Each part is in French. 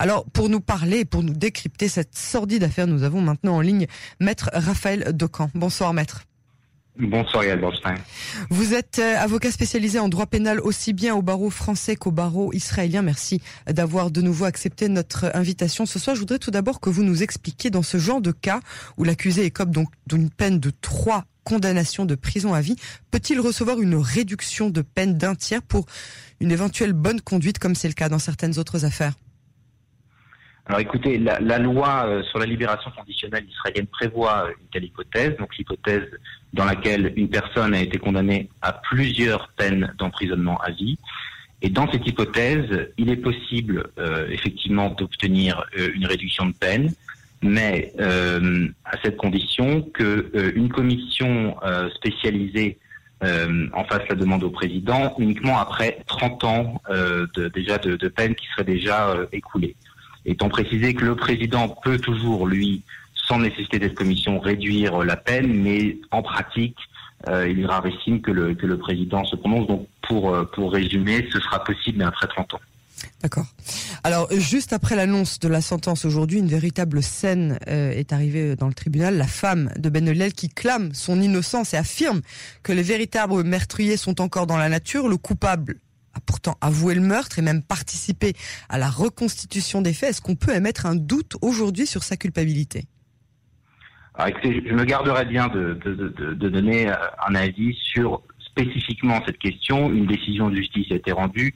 Alors, pour nous parler, pour nous décrypter cette sordide affaire, nous avons maintenant en ligne Maître Raphaël Decamp. Bonsoir, Maître. Bonsoir Yann Vous êtes euh, avocat spécialisé en droit pénal aussi bien au barreau français qu'au barreau israélien. Merci d'avoir de nouveau accepté notre invitation ce soir. Je voudrais tout d'abord que vous nous expliquiez dans ce genre de cas où l'accusé écope donc d'une peine de trois condamnations de prison à vie, peut-il recevoir une réduction de peine d'un tiers pour une éventuelle bonne conduite comme c'est le cas dans certaines autres affaires? Alors écoutez, la, loi euh, sur la libération conditionnelle israélienne prévoit une telle hypothèse, donc l'hypothèse dans laquelle une personne a été condamnée à plusieurs peines d'emprisonnement à vie. Et dans cette hypothèse, il est possible euh, effectivement d'obtenir euh, une réduction de peine, mais à cette condition qu'une commission spécialisée en fasse la demande au président uniquement après 30 ans de, déjà de peine qui serait déjà écoulée étant précisé que le président peut toujours, lui, sans nécessité d'être commission, réduire la peine, mais en pratique, euh, il est rarissime que le, que le président se prononce. Donc, pour, euh, résumer, ce sera possible, mais après 30 ans. D'accord. Alors, juste après l'annonce de la sentence aujourd'hui, une véritable scène euh, est arrivée dans le tribunal. La femme de Ben qui clame son innocence et affirme que les véritables meurtriers sont encore dans la nature. Le coupable pourtant avoué le meurtre et même participé à la reconstitution des faits. Est-ce qu'on peut émettre un doute aujourd'hui sur sa culpabilité? Je me garderai bien de, donner euh, un avis sur spécifiquement cette question. Une décision de justice a été rendue,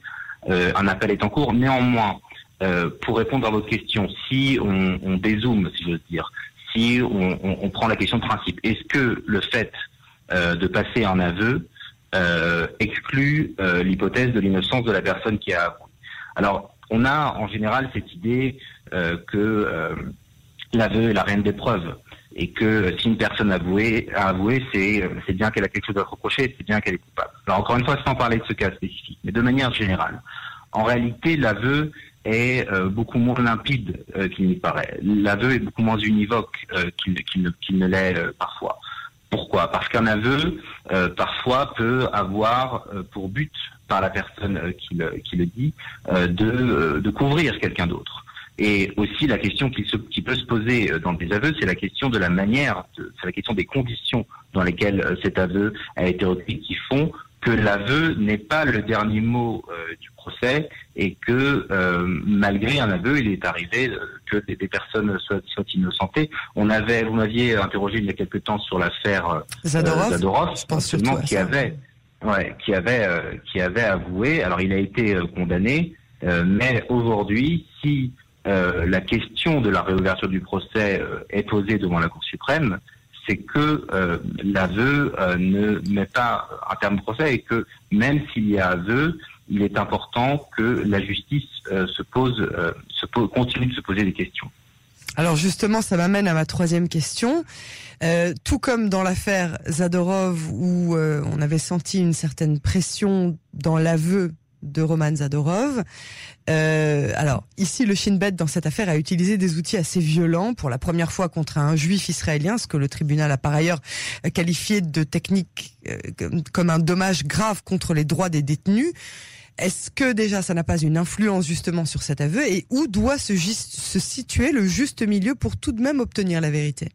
euh, un appel est en cours. Néanmoins, euh, pour répondre à votre question, si on dézoome, si j'ose dire, si on, prend la question de principe, est-ce que le fait de passer un aveu euh, exclut euh, l'hypothèse de l'innocence de la personne qui a avoué. Alors, on a en général cette idée euh, que l'aveu est la reine des preuves et que si une personne a avoué, c'est bien qu'elle a quelque chose à reprocher, c'est bien qu'elle est coupable. Alors encore une fois, sans parler de ce cas spécifique, mais de manière générale, en réalité, l'aveu est beaucoup moins limpide qu'il n'y paraît. L'aveu est beaucoup moins univoque qu'il ne l'est parfois. Pourquoi? Parce qu'un aveu, euh, parfois, peut avoir euh, pour but, par la personne euh, qui, le, qui, le, dit, de, de couvrir quelqu'un d'autre. Et aussi la question qui, se, qui, peut se poser dans des aveux, c'est la question de la manière, c'est la question des conditions dans lesquelles cet aveu a été recueilli qui font que l'aveu n'est pas le dernier mot du procès et que malgré un aveu, il est arrivé que des, personnes soient, soient, innocentées. On avait, vous m'aviez interrogé il y a quelque temps sur l'affaire Zadorov, je pense qui avait, ouais, qui avait, qui avait avoué. Alors il a été condamné, mais aujourd'hui, si la question de la réouverture du procès est posée devant la Cour suprême, c'est que euh, l'aveu euh, ne met pas un terme de procès et que même s'il y a aveu, il est important que la justice euh, se pose, se continue de se poser des questions. Alors justement, ça m'amène à ma troisième question. tout comme dans l'affaire Zadorov, où on avait senti une certaine pression dans l'aveu de Roman Zadorov. Euh, alors ici, le Shin Bet dans cette affaire a utilisé des outils assez violents pour la première fois contre un juif israélien, ce que le tribunal a par ailleurs qualifié de technique euh, comme un dommage grave contre les droits des détenus. Est-ce que déjà ça n'a pas une influence justement sur cet aveu et où doit se, situer le juste milieu pour tout de même obtenir la vérité?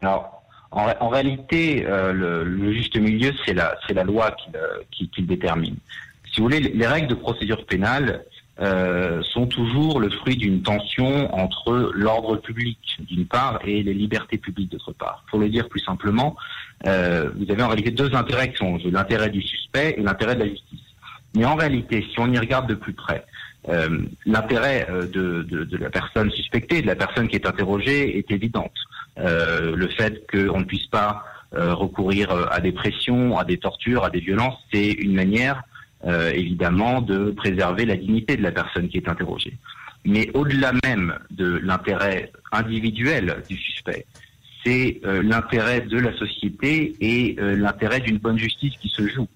Alors, en, réalité, euh, le, juste milieu, c'est la, loi qui le détermine si vous voulez, les règles de procédure pénale euh, sont toujours le fruit d'une tension entre l'ordre public d'une part et les libertés publiques d'autre part. Pour le dire plus simplement, euh, vous avez en réalité deux intérêts qui sont l'intérêt du suspect et l'intérêt de la justice. Mais en réalité, si on y regarde de plus près, euh, l'intérêt de, de, la personne suspectée, de la personne qui est interrogée, est évidente. le fait qu'on ne puisse pas recourir à des pressions, à des tortures, à des violences, c'est une manière euh, évidemment, de préserver la dignité de la personne qui est interrogée. Mais au-delà même de l'intérêt individuel du suspect, c'est euh, l'intérêt de la société et euh, l'intérêt d'une bonne justice qui se joue.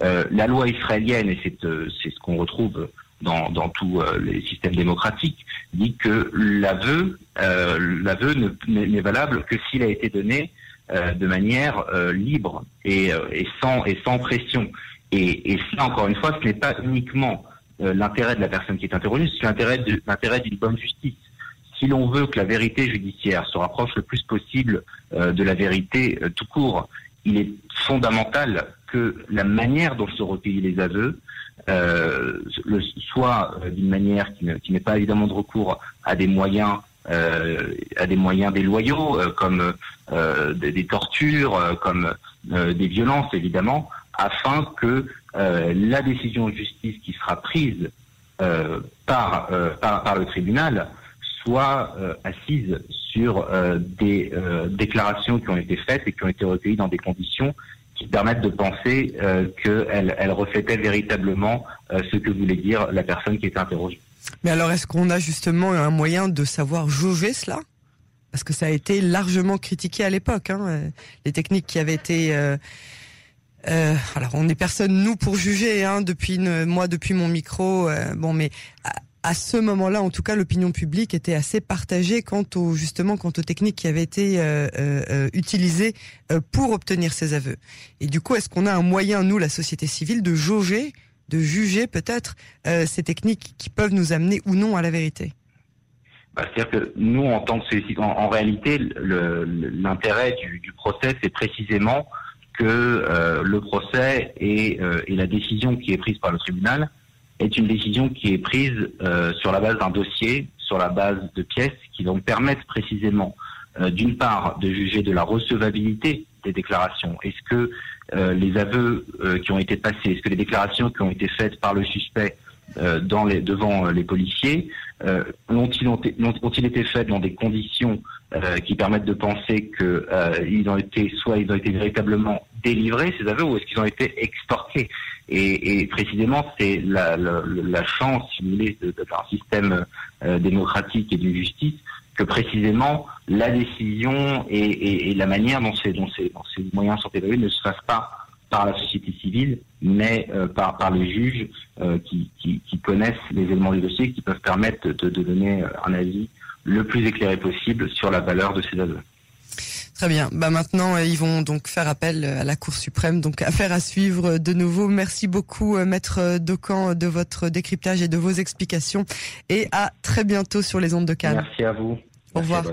La loi israélienne, et c'est ce qu'on retrouve dans, dans tous les systèmes démocratiques, dit que l'aveu l'aveu n'est valable que s'il a été donné de manière libre et, et, sans, et sans pression. Et, et cela, encore une fois, ce n'est pas uniquement l'intérêt de la personne qui est interrogée, c'est l'intérêt d'une bonne justice. Si l'on veut que la vérité judiciaire se rapproche le plus possible de la vérité tout court, il est fondamental que la manière dont se recueillent les aveux euh, soit euh, d'une manière qui, n'est pas évidemment de recours à des moyens euh, à des moyens déloyaux comme des, tortures, comme des violences évidemment, afin que la décision de justice qui sera prise par, par le tribunal soit assise sur des déclarations qui ont été faites et qui ont été recueillies dans des conditions qui permettent de penser euh, qu'elle elle reflétait véritablement euh, ce que voulait dire la personne qui était interrogée. Mais alors, est-ce qu'on a justement un moyen de savoir jauger cela? Parce que ça a été largement critiqué à l'époque, hein, euh, les techniques qui avaient été... Euh, euh, alors, on n'est personne nous pour juger. Hein, depuis moi, depuis mon micro, bon, mais à ce moment-là, en tout cas, l'opinion publique était assez partagée quant aux justement quant aux techniques qui avaient été euh, euh, euh utilisées pour obtenir ces aveux. Et du coup, est-ce qu'on a un moyen, nous, la société civile, de jauger, de juger peut-être ces techniques qui peuvent nous amener ou non à la vérité? Bah, C'est-à-dire que nous, en tant que en, en réalité, l'intérêt du, procès, c'est précisément que le procès et la décision qui est prise par le tribunal est une décision qui est prise euh, sur la base d'un dossier, sur la base de pièces qui vont permettre précisément, euh, d'une part, de juger de la recevabilité des déclarations. Est-ce que euh, les aveux qui ont été passés, est-ce que les déclarations qui ont été faites par le suspect dans les, devant les policiers ont-ils ont, ont, été faites dans des conditions qui permettent de penser qu'ils ont été soit ils ont été véritablement délivrés ces aveux ou est-ce qu'ils ont été extorqués et, et précisément, c'est la, la, la, chance, si vous voulez, d'un système euh, démocratique et d'une justice que précisément la décision et, et, et la manière dont ces, dont, ces, dont ces, moyens sont évalués ne se fassent pas par la société civile, mais euh, par, par les juges euh, qui, qui, qui, connaissent les éléments du dossier, qui peuvent permettre de, de donner un avis le plus éclairé possible sur la valeur de ces aveux. Très bien. Bah maintenant, euh, ils vont donc faire appel euh, à la Cour suprême. Donc affaire à suivre de nouveau. Merci beaucoup, euh, maître Docan, de votre décryptage et de vos explications. Et à très bientôt sur les ondes de Cannes. Merci à vous. Au revoir.